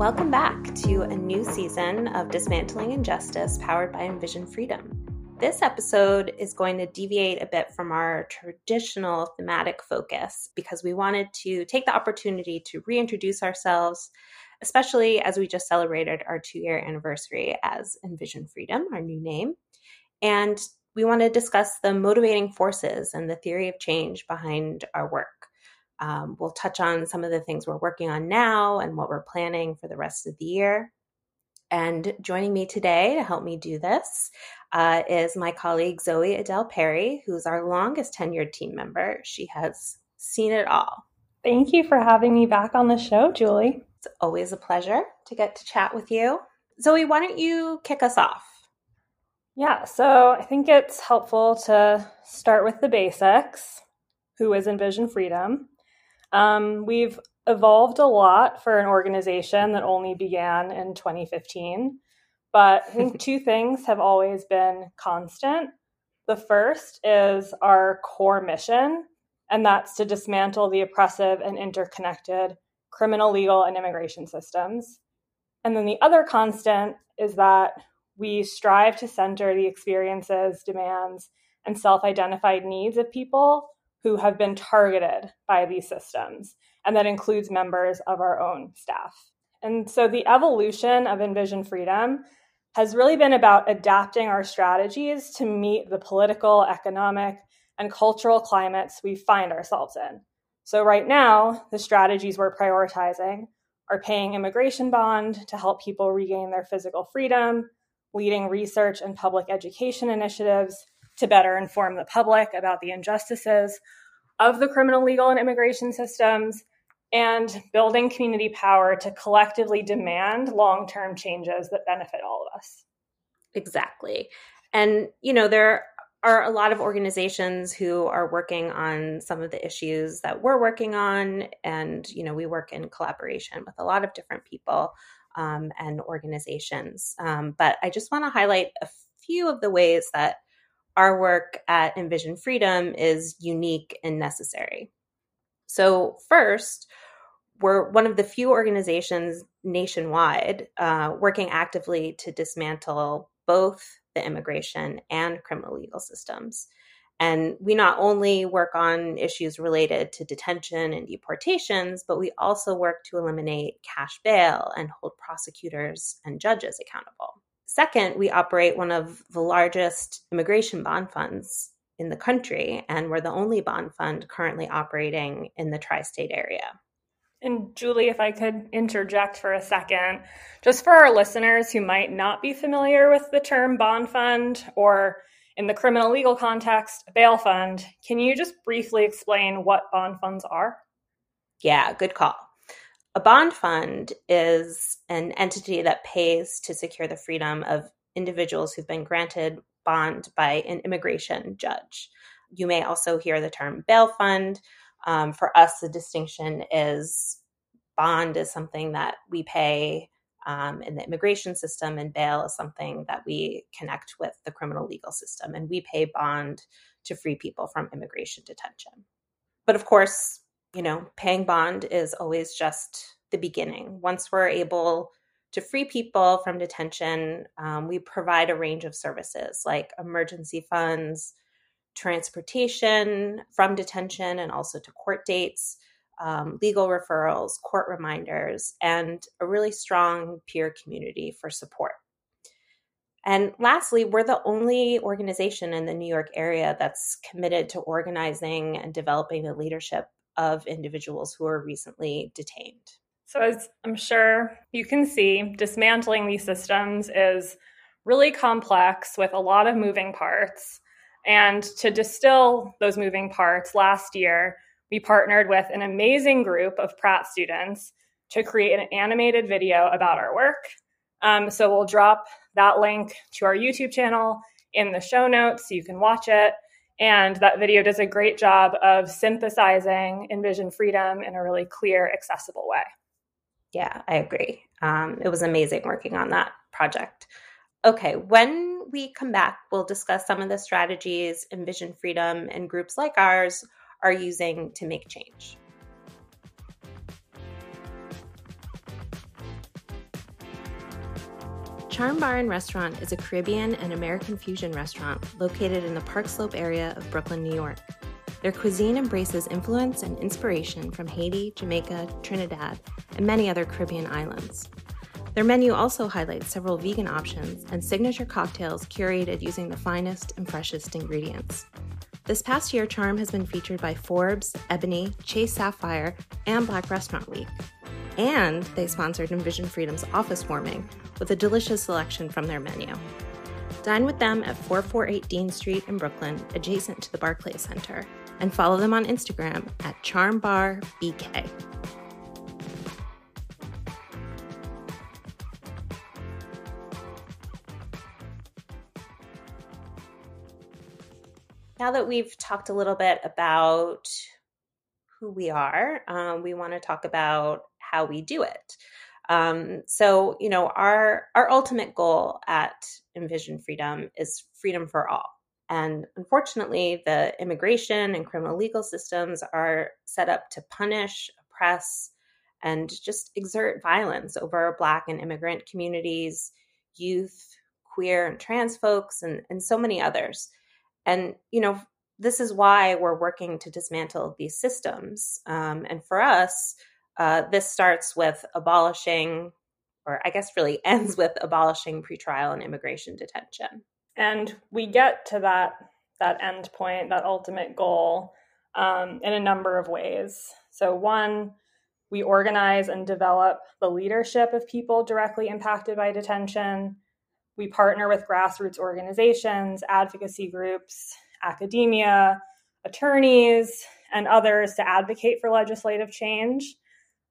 Welcome back to a new season of Dismantling Injustice powered by Envision Freedom. This episode is going to deviate a bit from our traditional thematic focus because we wanted to take the opportunity to reintroduce ourselves, especially as we just celebrated our two year anniversary as Envision Freedom, our new name. And we want to discuss the motivating forces and the theory of change behind our work. Um, we'll touch on some of the things we're working on now and what we're planning for the rest of the year. And joining me today to help me do this uh, is my colleague Zoe Adel Perry, who's our longest tenured team member. She has seen it all. Thank you for having me back on the show, Julie. It's always a pleasure to get to chat with you. Zoe, why don't you kick us off? Yeah, so I think it's helpful to start with the basics. Who is Envision Freedom? Um, we've evolved a lot for an organization that only began in 2015. But I think two things have always been constant. The first is our core mission, and that's to dismantle the oppressive and interconnected criminal, legal, and immigration systems. And then the other constant is that we strive to center the experiences, demands, and self identified needs of people who have been targeted by these systems. And that includes members of our own staff. And so the evolution of Envision Freedom has really been about adapting our strategies to meet the political, economic, and cultural climates we find ourselves in. So, right now, the strategies we're prioritizing are paying immigration bond to help people regain their physical freedom, leading research and public education initiatives to better inform the public about the injustices of the criminal, legal, and immigration systems, and building community power to collectively demand long term changes that benefit all of us. Exactly. And, you know, there are a lot of organizations who are working on some of the issues that we're working on. And, you know, we work in collaboration with a lot of different people um, and organizations. Um, but I just want to highlight a few of the ways that our work at Envision Freedom is unique and necessary. So, first, we're one of the few organizations nationwide uh, working actively to dismantle both the immigration and criminal legal systems. And we not only work on issues related to detention and deportations, but we also work to eliminate cash bail and hold prosecutors and judges accountable. Second, we operate one of the largest immigration bond funds in the country, and we're the only bond fund currently operating in the tri state area. And Julie, if I could interject for a second, just for our listeners who might not be familiar with the term bond fund or in the criminal legal context, bail fund, can you just briefly explain what bond funds are? Yeah, good call. A bond fund is an entity that pays to secure the freedom of individuals who've been granted bond by an immigration judge. You may also hear the term bail fund. Um, for us, the distinction is bond is something that we pay um, in the immigration system, and bail is something that we connect with the criminal legal system. And we pay bond to free people from immigration detention. But of course, you know, paying bond is always just the beginning. Once we're able to free people from detention, um, we provide a range of services like emergency funds, transportation from detention and also to court dates, um, legal referrals, court reminders, and a really strong peer community for support. And lastly, we're the only organization in the New York area that's committed to organizing and developing the leadership of individuals who are recently detained. So, as I'm sure you can see, dismantling these systems is really complex with a lot of moving parts. And to distill those moving parts, last year, we partnered with an amazing group of Pratt students to create an animated video about our work. Um, so we'll drop that link to our YouTube channel in the show notes so you can watch it. And that video does a great job of synthesizing Envision Freedom in a really clear, accessible way. Yeah, I agree. Um, it was amazing working on that project. Okay, when we come back, we'll discuss some of the strategies Envision Freedom and groups like ours are using to make change. Charm Bar and Restaurant is a Caribbean and American fusion restaurant located in the Park Slope area of Brooklyn, New York. Their cuisine embraces influence and inspiration from Haiti, Jamaica, Trinidad, and many other Caribbean islands. Their menu also highlights several vegan options and signature cocktails curated using the finest and freshest ingredients. This past year, Charm has been featured by Forbes, Ebony, Chase Sapphire, and Black Restaurant Week. And they sponsored Envision Freedom's office warming with a delicious selection from their menu. Dine with them at 448 Dean Street in Brooklyn, adjacent to the Barclays Center, and follow them on Instagram at CharmBarBK. Now that we've talked a little bit about who we are, um, we want to talk about how we do it. Um, so, you know, our our ultimate goal at Envision Freedom is freedom for all. And unfortunately, the immigration and criminal legal systems are set up to punish, oppress, and just exert violence over Black and immigrant communities, youth, queer and trans folks, and, and so many others. And, you know, this is why we're working to dismantle these systems. Um, and for us, uh, this starts with abolishing, or I guess really ends with abolishing pretrial and immigration detention. And we get to that that end point, that ultimate goal, um, in a number of ways. So, one, we organize and develop the leadership of people directly impacted by detention. We partner with grassroots organizations, advocacy groups, academia, attorneys, and others to advocate for legislative change.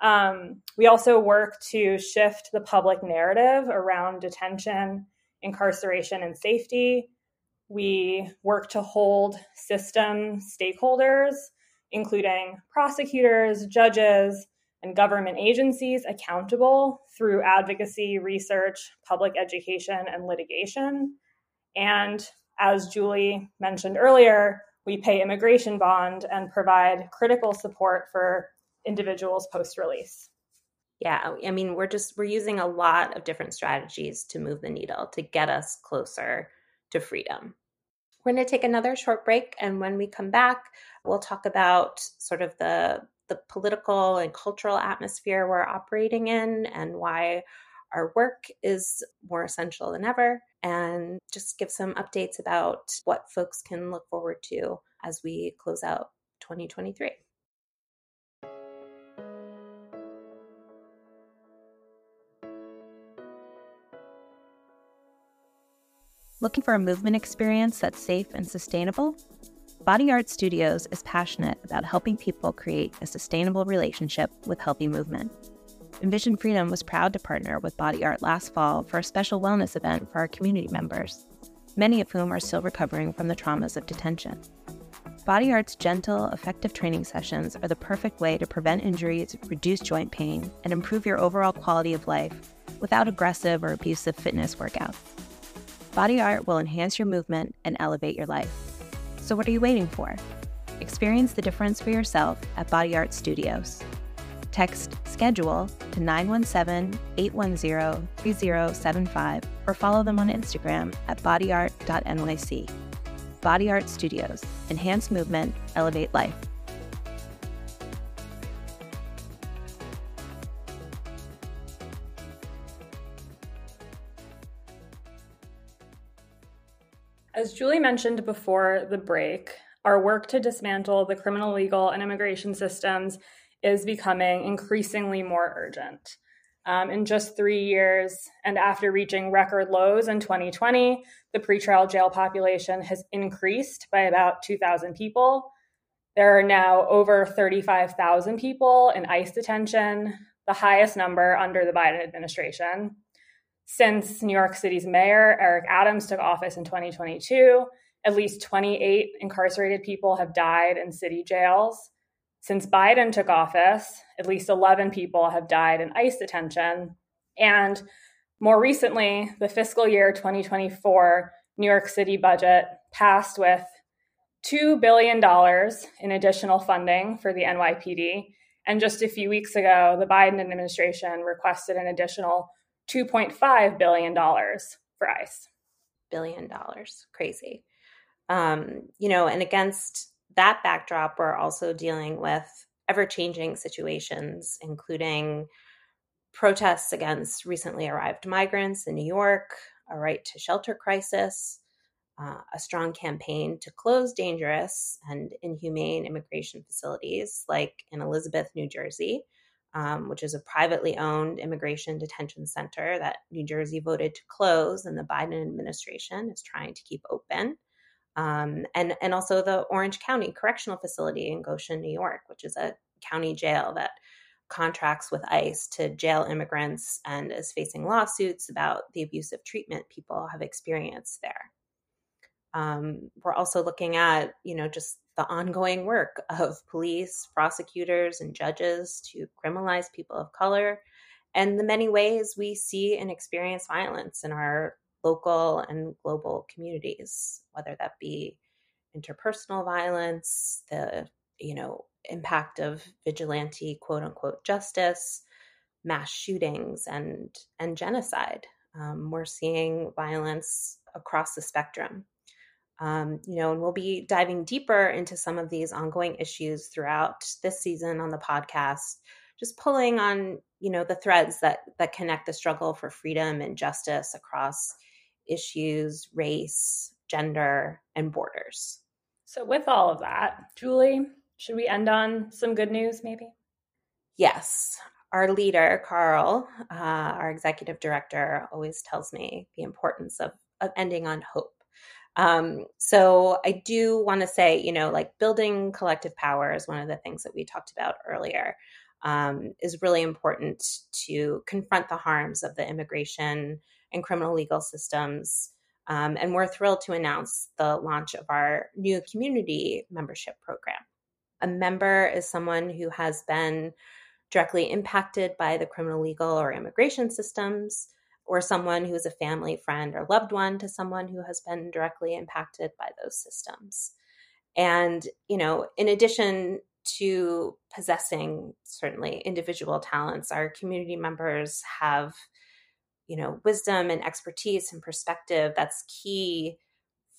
Um, we also work to shift the public narrative around detention, incarceration, and safety. We work to hold system stakeholders, including prosecutors, judges, and government agencies, accountable through advocacy, research, public education, and litigation. And as Julie mentioned earlier, we pay immigration bond and provide critical support for individuals post release. Yeah, I mean, we're just we're using a lot of different strategies to move the needle to get us closer to freedom. We're going to take another short break and when we come back, we'll talk about sort of the the political and cultural atmosphere we're operating in and why our work is more essential than ever and just give some updates about what folks can look forward to as we close out 2023. Looking for a movement experience that's safe and sustainable? Body Art Studios is passionate about helping people create a sustainable relationship with healthy movement. Envision Freedom was proud to partner with Body Art last fall for a special wellness event for our community members, many of whom are still recovering from the traumas of detention. Body Art's gentle, effective training sessions are the perfect way to prevent injuries, reduce joint pain, and improve your overall quality of life without aggressive or abusive fitness workouts. Body art will enhance your movement and elevate your life. So, what are you waiting for? Experience the difference for yourself at Body Art Studios. Text schedule to 917 810 3075 or follow them on Instagram at bodyart.nyc. Body Art Studios. Enhance movement, elevate life. As Julie mentioned before the break, our work to dismantle the criminal legal and immigration systems is becoming increasingly more urgent. Um, in just three years, and after reaching record lows in 2020, the pretrial jail population has increased by about 2,000 people. There are now over 35,000 people in ICE detention, the highest number under the Biden administration since New York City's mayor, Eric Adams, took office in 2022. At least 28 incarcerated people have died in city jails. Since Biden took office, at least 11 people have died in ICE detention. And more recently, the fiscal year 2024 New York City budget passed with $2 billion in additional funding for the NYPD. And just a few weeks ago, the Biden administration requested an additional $2.5 billion for ICE. Billion dollars. Crazy. Um, you know, and against that backdrop, we're also dealing with ever changing situations, including protests against recently arrived migrants in New York, a right to shelter crisis, uh, a strong campaign to close dangerous and inhumane immigration facilities like in Elizabeth, New Jersey, um, which is a privately owned immigration detention center that New Jersey voted to close, and the Biden administration is trying to keep open. Um, and and also the Orange County Correctional Facility in Goshen, New York, which is a county jail that contracts with ICE to jail immigrants and is facing lawsuits about the abusive treatment people have experienced there. Um, we're also looking at, you know, just the ongoing work of police, prosecutors, and judges to criminalize people of color, and the many ways we see and experience violence in our local and global communities, whether that be interpersonal violence, the you know impact of vigilante quote unquote justice, mass shootings, and and genocide. Um, we're seeing violence across the spectrum. Um, you know, and we'll be diving deeper into some of these ongoing issues throughout this season on the podcast, just pulling on you know the threads that that connect the struggle for freedom and justice across issues, race, gender, and borders. So, with all of that, Julie, should we end on some good news, maybe? Yes. Our leader, Carl, uh, our executive director, always tells me the importance of, of ending on hope. Um, so I do want to say, you know, like building collective power is one of the things that we talked about earlier. Um, is really important to confront the harms of the immigration and criminal legal systems. Um, and we're thrilled to announce the launch of our new community membership program. A member is someone who has been directly impacted by the criminal legal or immigration systems, or someone who is a family, friend, or loved one to someone who has been directly impacted by those systems. And, you know, in addition to possessing certainly individual talents, our community members have, you know, wisdom and expertise and perspective that's key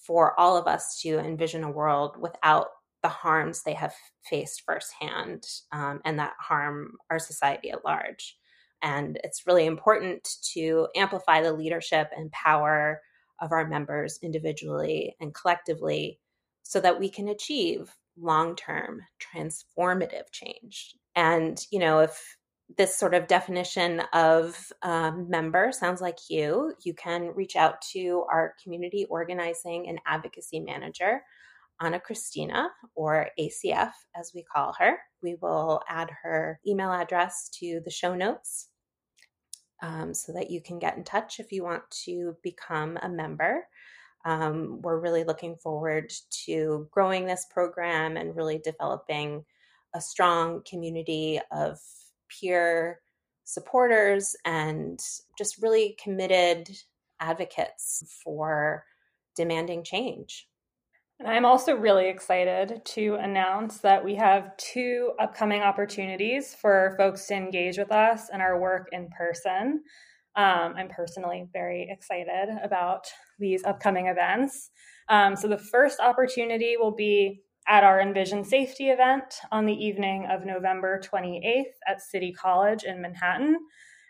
for all of us to envision a world without the harms they have faced firsthand um, and that harm our society at large. And it's really important to amplify the leadership and power of our members individually and collectively so that we can achieve long term transformative change. And, you know, if this sort of definition of um, member sounds like you, you can reach out to our community organizing and advocacy manager Anna Christina, or ACF as we call her. We will add her email address to the show notes um, so that you can get in touch if you want to become a member. Um, we're really looking forward to growing this program and really developing a strong community of peer supporters and just really committed advocates for demanding change. And I'm also really excited to announce that we have two upcoming opportunities for folks to engage with us and our work in person. Um, I'm personally very excited about these upcoming events. Um, so, the first opportunity will be at our Envision Safety event on the evening of November 28th at City College in Manhattan.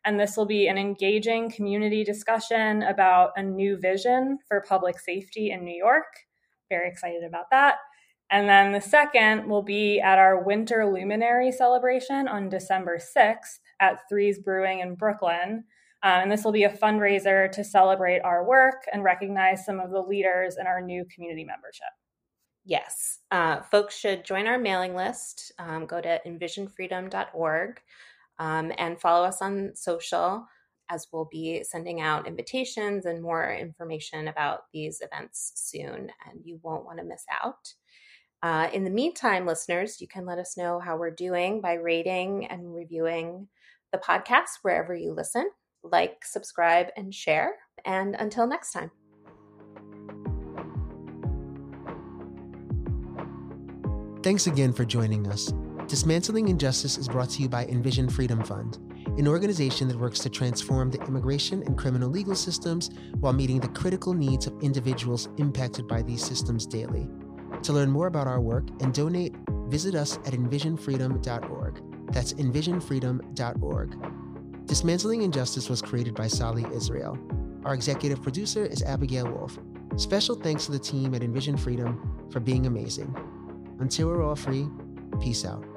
And this will be an engaging community discussion about a new vision for public safety in New York very excited about that. And then the second will be at our Winter Luminary celebration on December 6th at Threes Brewing in Brooklyn. Um, and this will be a fundraiser to celebrate our work and recognize some of the leaders in our new community membership. Yes, uh, folks should join our mailing list. Um, go to envisionfreedom.org um, and follow us on social as we'll be sending out invitations and more information about these events soon, and you won't want to miss out. Uh, in the meantime, listeners, you can let us know how we're doing by rating and reviewing the podcast wherever you listen. Like, subscribe, and share. And until next time. Thanks again for joining us. Dismantling Injustice is brought to you by Envision Freedom Fund an organization that works to transform the immigration and criminal legal systems while meeting the critical needs of individuals impacted by these systems daily. To learn more about our work and donate, visit us at envisionfreedom.org. That's envisionfreedom.org. Dismantling Injustice was created by Sali Israel. Our executive producer is Abigail Wolf. Special thanks to the team at Envision Freedom for being amazing. Until we're all free, peace out.